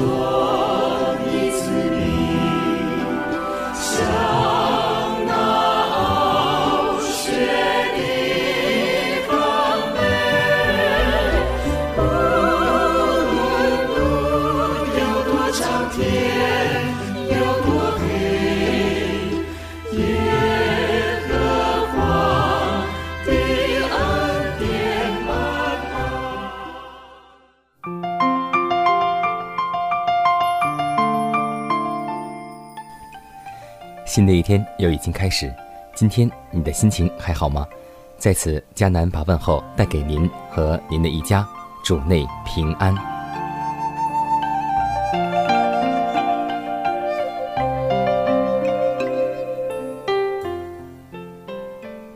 新的一天又已经开始，今天你的心情还好吗？在此，迦南把问候带给您和您的一家，主内平安。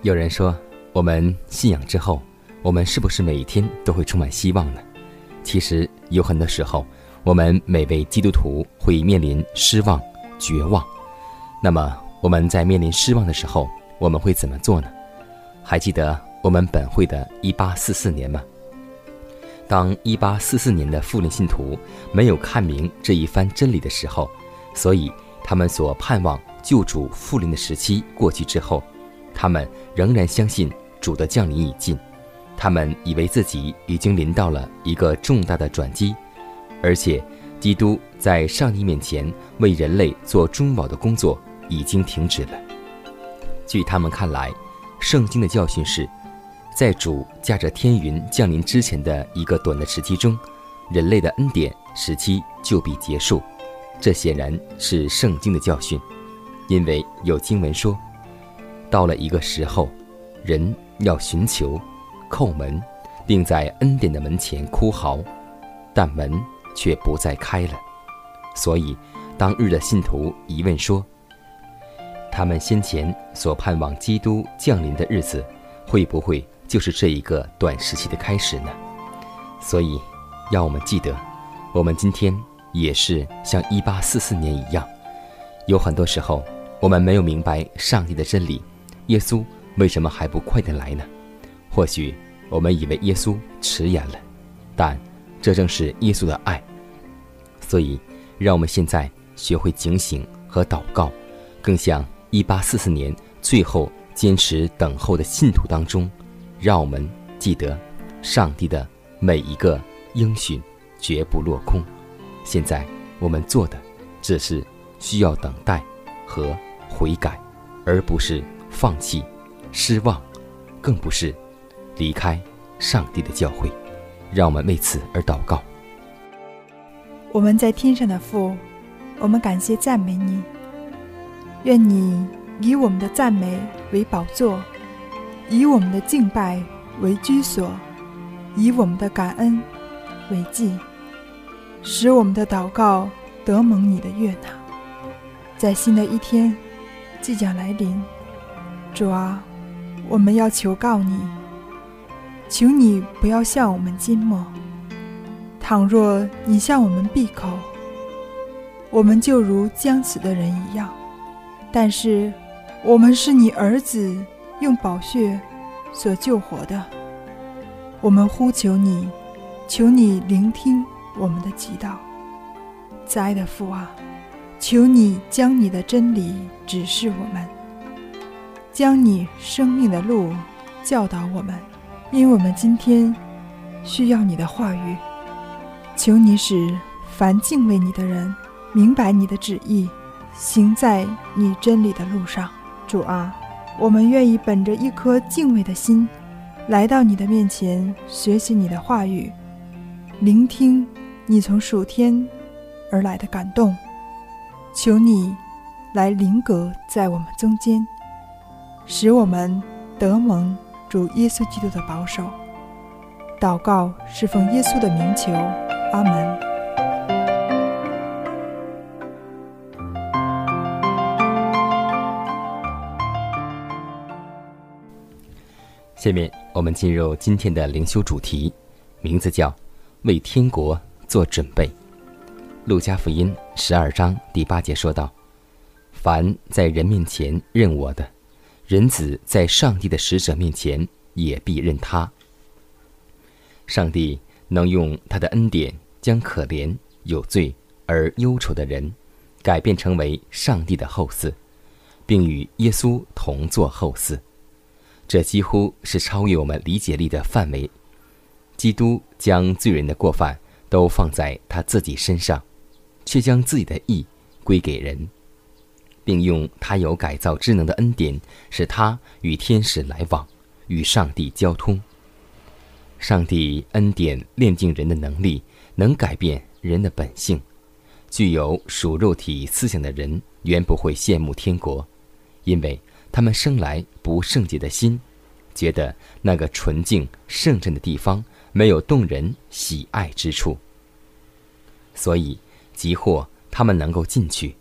有人说，我们信仰之后，我们是不是每一天都会充满希望呢？其实有很多时候，我们每位基督徒会面临失望、绝望。那么我们在面临失望的时候，我们会怎么做呢？还记得我们本会的1844年吗？当1844年的复临信徒没有看明这一番真理的时候，所以他们所盼望救主复临的时期过去之后，他们仍然相信主的降临已近，他们以为自己已经临到了一个重大的转机，而且基督在上帝面前为人类做中保的工作。已经停止了。据他们看来，圣经的教训是，在主驾着天云降临之前的一个短的时期中，人类的恩典时期就必结束。这显然是圣经的教训，因为有经文说，到了一个时候，人要寻求、叩门，并在恩典的门前哭嚎，但门却不再开了。所以，当日的信徒疑问说。他们先前所盼望基督降临的日子，会不会就是这一个短时期的开始呢？所以，让我们记得，我们今天也是像一八四四年一样，有很多时候我们没有明白上帝的真理，耶稣为什么还不快点来呢？或许我们以为耶稣迟延了，但这正是耶稣的爱。所以，让我们现在学会警醒和祷告，更像。一八四四年，最后坚持等候的信徒当中，让我们记得，上帝的每一个应许绝不落空。现在我们做的，只是需要等待和悔改，而不是放弃、失望，更不是离开上帝的教诲。让我们为此而祷告。我们在天上的父，我们感谢赞美你。愿你以我们的赞美为宝座，以我们的敬拜为居所，以我们的感恩为祭，使我们的祷告得蒙你的悦纳。在新的一天即将来临，主啊，我们要求告你，求你不要向我们缄默。倘若你向我们闭口，我们就如将死的人一样。但是，我们是你儿子用宝血所救活的。我们呼求你，求你聆听我们的祈祷。慈爱的父啊，求你将你的真理指示我们，将你生命的路教导我们，因为我们今天需要你的话语。求你使凡敬畏你的人明白你的旨意。行在你真理的路上，主啊，我们愿意本着一颗敬畏的心，来到你的面前，学习你的话语，聆听你从属天而来的感动，求你来临格在我们中间，使我们得蒙主耶稣基督的保守。祷告侍奉耶稣的名求，阿门。下面我们进入今天的灵修主题，名字叫“为天国做准备”。路加福音十二章第八节说道：“凡在人面前认我的，人子在上帝的使者面前也必认他。”上帝能用他的恩典，将可怜、有罪而忧愁的人，改变成为上帝的后嗣，并与耶稣同作后嗣。这几乎是超越我们理解力的范围。基督将罪人的过犯都放在他自己身上，却将自己的义归给人，并用他有改造之能的恩典，使他与天使来往，与上帝交通。上帝恩典炼净人的能力，能改变人的本性。具有属肉体思想的人，原不会羡慕天国，因为。他们生来不圣洁的心，觉得那个纯净圣正的地方没有动人喜爱之处，所以即或他们能够进去，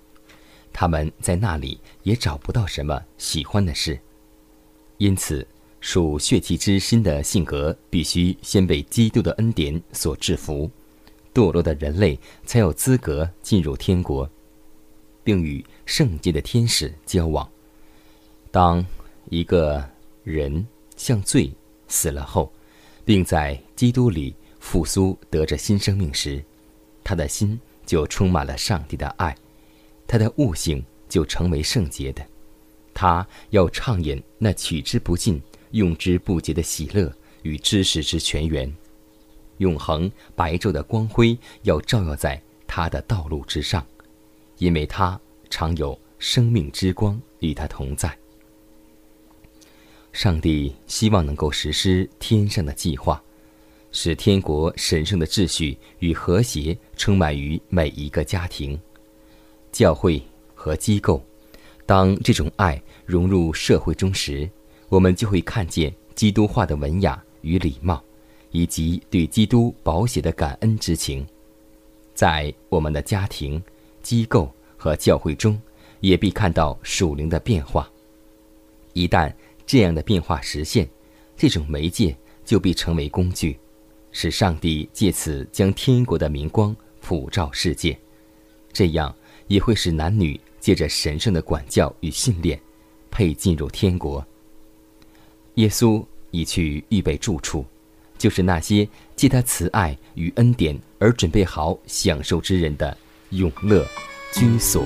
他们在那里也找不到什么喜欢的事。因此，属血气之心的性格必须先被基督的恩典所制服，堕落的人类才有资格进入天国，并与圣洁的天使交往。当一个人像罪死了后，并在基督里复苏得着新生命时，他的心就充满了上帝的爱，他的悟性就成为圣洁的。他要畅饮那取之不尽、用之不竭的喜乐与知识之泉源，永恒白昼的光辉要照耀在他的道路之上，因为他常有生命之光与他同在。上帝希望能够实施天上的计划，使天国神圣的秩序与和谐充满于每一个家庭、教会和机构。当这种爱融入社会中时，我们就会看见基督化的文雅与礼貌，以及对基督宝血的感恩之情。在我们的家庭、机构和教会中，也必看到属灵的变化。一旦这样的变化实现，这种媒介就必成为工具，使上帝借此将天国的明光普照世界。这样也会使男女借着神圣的管教与训练，配进入天国。耶稣已去预备住处，就是那些借他慈爱与恩典而准备好享受之人的永乐居所。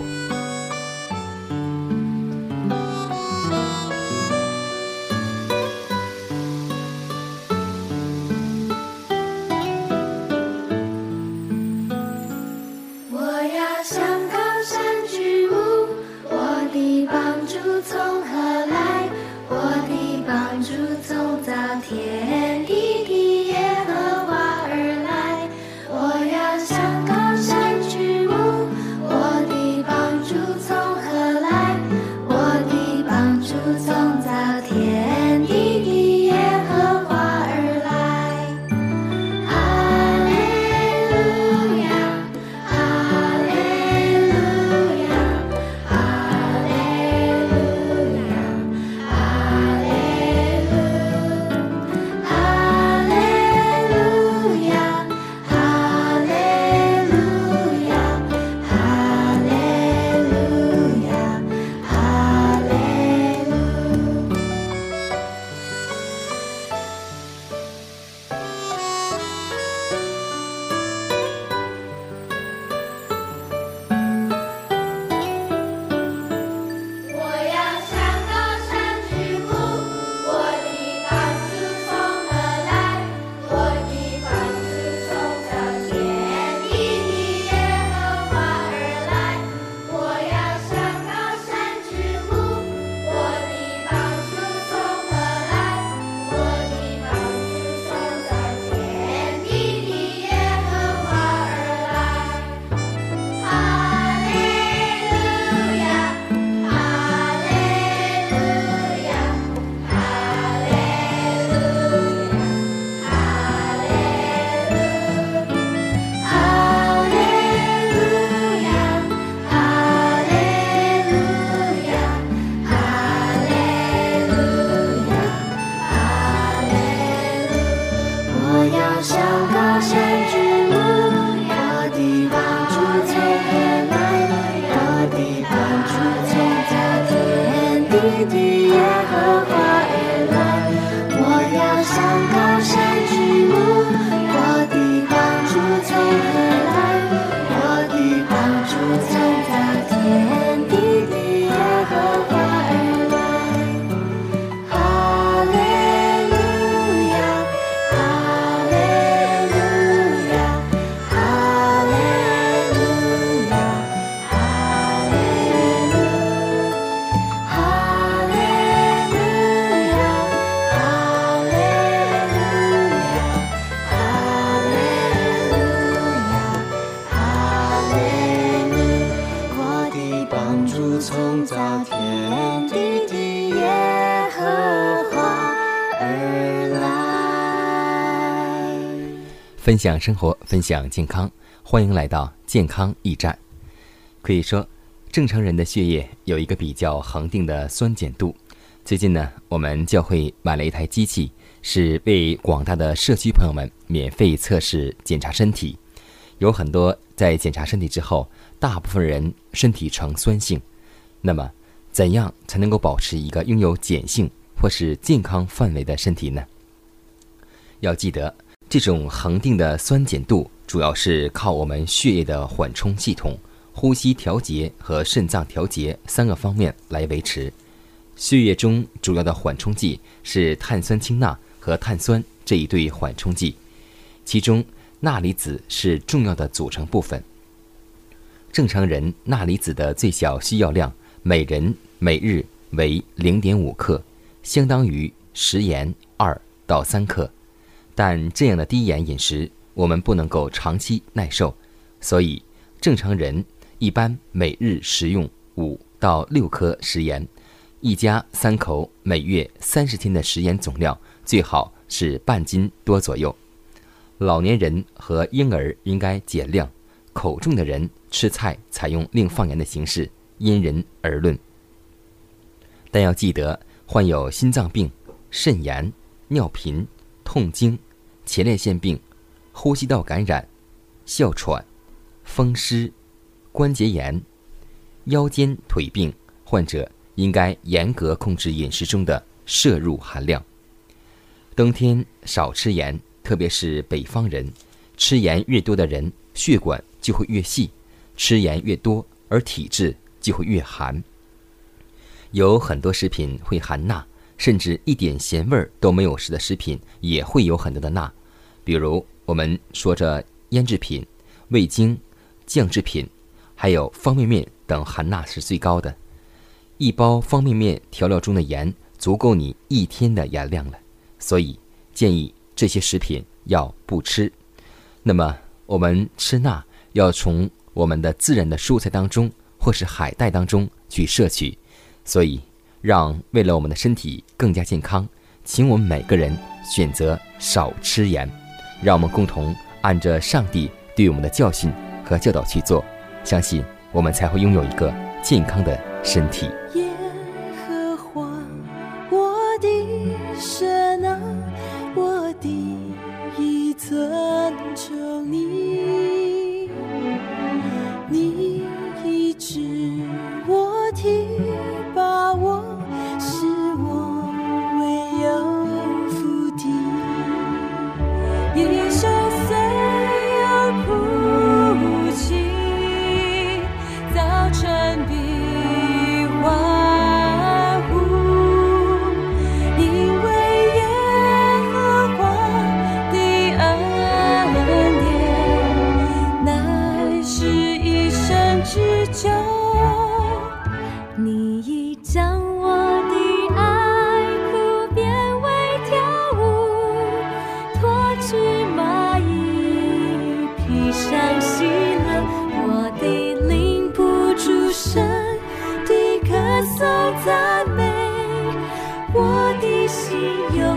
分享生活，分享健康，欢迎来到健康驿站。可以说，正常人的血液有一个比较恒定的酸碱度。最近呢，我们教会买了一台机器，是为广大的社区朋友们免费测试检查身体。有很多在检查身体之后，大部分人身体呈酸性。那么，怎样才能够保持一个拥有碱性或是健康范围的身体呢？要记得。这种恒定的酸碱度，主要是靠我们血液的缓冲系统、呼吸调节和肾脏调节三个方面来维持。血液中主要的缓冲剂是碳酸氢钠和碳酸这一对缓冲剂，其中钠离子是重要的组成部分。正常人钠离子的最小需要量每人每日为零点五克，相当于食盐二到三克。但这样的低盐饮食，我们不能够长期耐受，所以正常人一般每日食用五到六颗食盐，一家三口每月三十天的食盐总量最好是半斤多左右。老年人和婴儿应该减量，口重的人吃菜采用另放盐的形式，因人而论。但要记得，患有心脏病、肾炎、尿频、痛经。前列腺病、呼吸道感染、哮喘、风湿、关节炎、腰间腿病患者应该严格控制饮食中的摄入含量。冬天少吃盐，特别是北方人，吃盐越多的人，血管就会越细，吃盐越多，而体质就会越寒。有很多食品会含钠。甚至一点咸味儿都没有时的食品也会有很多的钠，比如我们说着腌制品、味精、酱制品，还有方便面等含钠是最高的。一包方便面调料中的盐足够你一天的盐量了，所以建议这些食品要不吃。那么我们吃钠要从我们的自然的蔬菜当中或是海带当中去摄取，所以。让为了我们的身体更加健康，请我们每个人选择少吃盐，让我们共同按着上帝对我们的教训和教导去做，相信我们才会拥有一个健康的身体。你。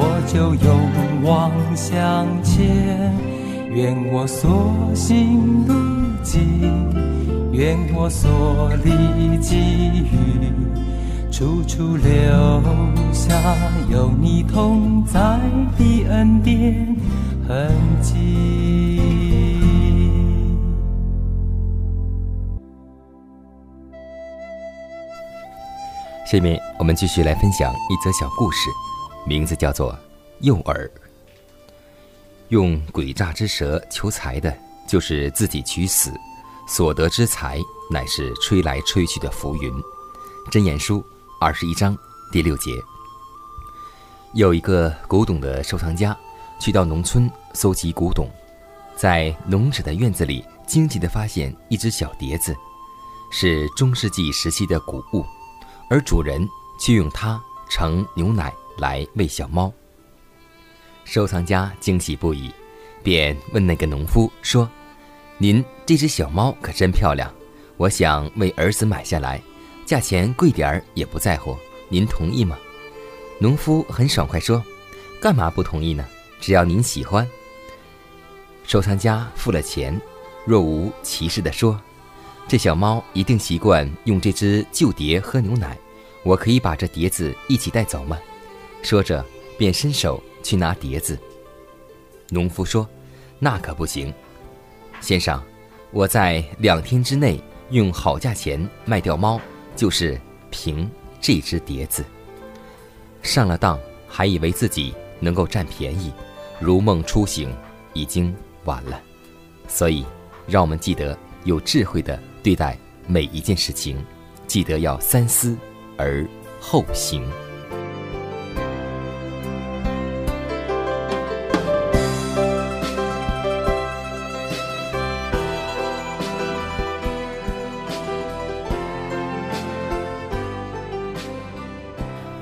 我就勇往向前。愿我所行路径，愿我所历际遇，处处留下有你同在的恩典痕迹。下面我们继续来分享一则小故事，名字叫做《诱饵》。用诡诈之舌求财的，就是自己取死；所得之财，乃是吹来吹去的浮云。真言书二十一章第六节。有一个古董的收藏家，去到农村搜集古董，在农者的院子里惊奇地发现一只小碟子，是中世纪时期的古物，而主人却用它盛牛奶来喂小猫。收藏家惊喜不已，便问那个农夫说：“您这只小猫可真漂亮，我想为儿子买下来，价钱贵点儿也不在乎，您同意吗？”农夫很爽快说：“干嘛不同意呢？只要您喜欢。”收藏家付了钱，若无其事地说：“这小猫一定习惯用这只旧碟喝牛奶，我可以把这碟子一起带走吗？”说着，便伸手。去拿碟子。农夫说：“那可不行，先生，我在两天之内用好价钱卖掉猫，就是凭这只碟子。上了当，还以为自己能够占便宜，如梦初醒，已经晚了。所以，让我们记得有智慧的对待每一件事情，记得要三思而后行。”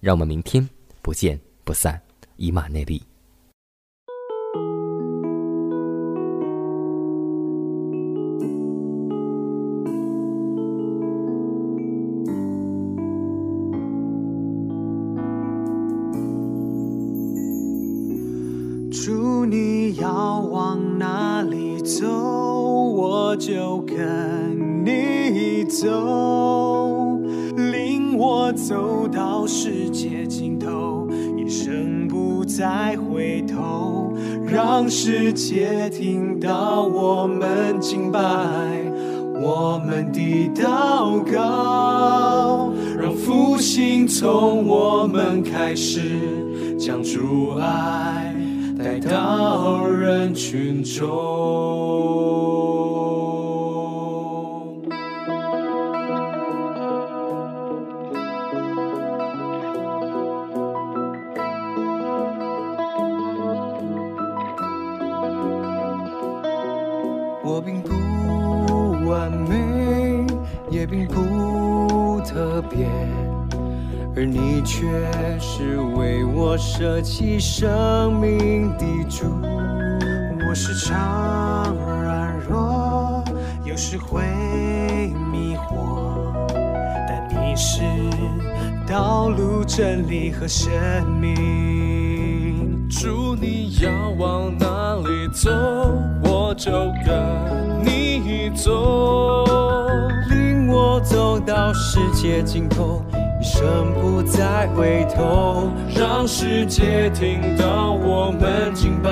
让我们明天不见不散，以马内利。祝你要往哪里走，我就跟你走。走到世界尽头，一生不再回头，让世界听到我们敬拜，我们的祷告，让复兴从我们开始，将主爱带到人群中。我并不完美，也并不特别而你却是为我舍弃生命的主，我时常软弱，有时会迷惑，但你是道路、真理和生命。主，你要往哪里走，我就跟走。领我走到世界尽头，一生不再回头，让世界听到我们敬拜，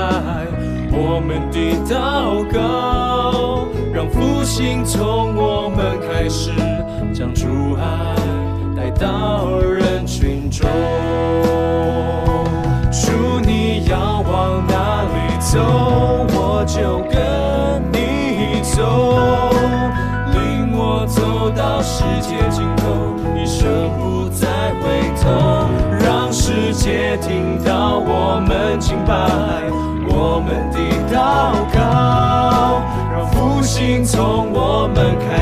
我们的祷告，让复兴从我们开始，将主爱我们敬拜，我们的祷告，让复兴从我们开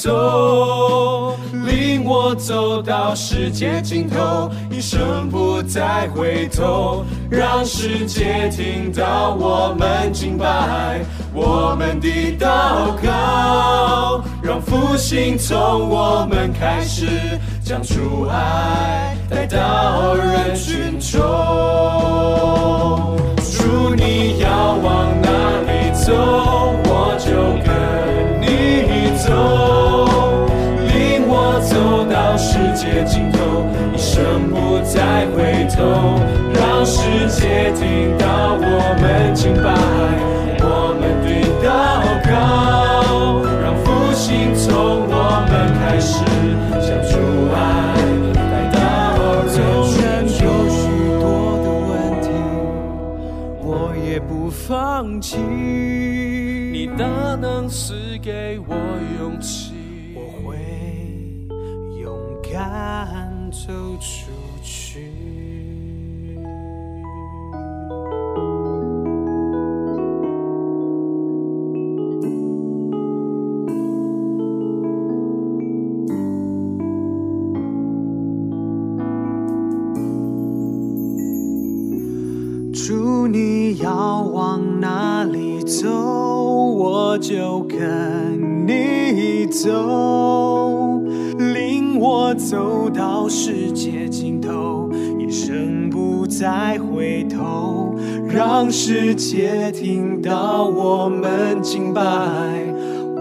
走。领我走到世界尽头，一生不再回头，让世界听到我们敬拜，我们的祷告，让复兴从我们开始，将主爱带到人群中。主，你要往哪里走，我就跟你走。界尽头，一生不再回头，让世界听到我们敬拜，我们对祷告，让复兴从我们开始，将主爱带到人群有许多的问题，我也不放弃。你大能赐让世界听到我们敬拜，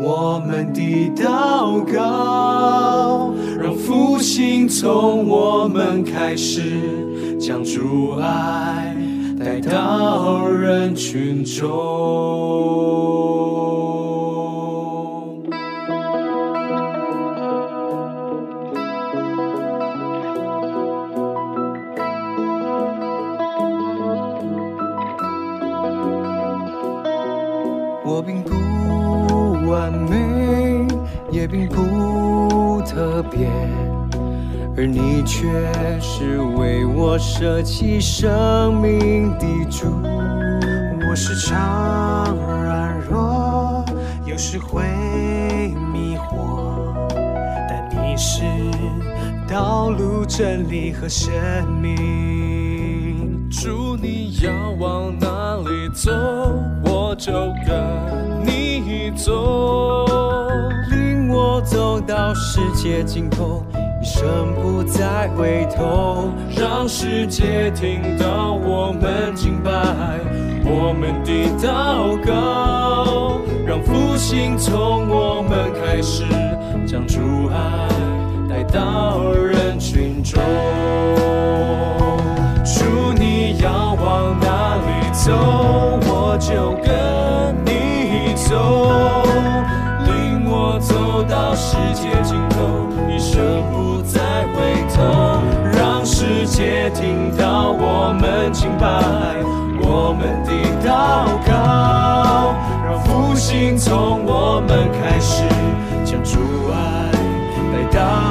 我们的祷告，让复兴从我们开始，将主爱带到人群中。不特别，而你却是为我舍弃生命的主。我时常软弱，有时会迷惑，但你是道路、真理和生命。主，你要往哪里走，我就跟你走。走到世界尽头，一生不再回头，让世界听到我们敬拜，我们的祷告，让复兴从我们开始，将主爱带到人群中。主，你要往哪里走，我就跟你走。走到世界尽头，一生不再回头，让世界听到我们敬拜，我们的祷告，让复兴从我们开始，将阻碍带到。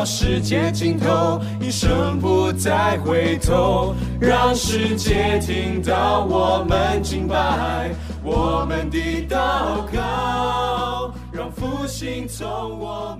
到世界尽头，一生不再回头，让世界听到我们敬拜，我们的祷告，让复兴从我们，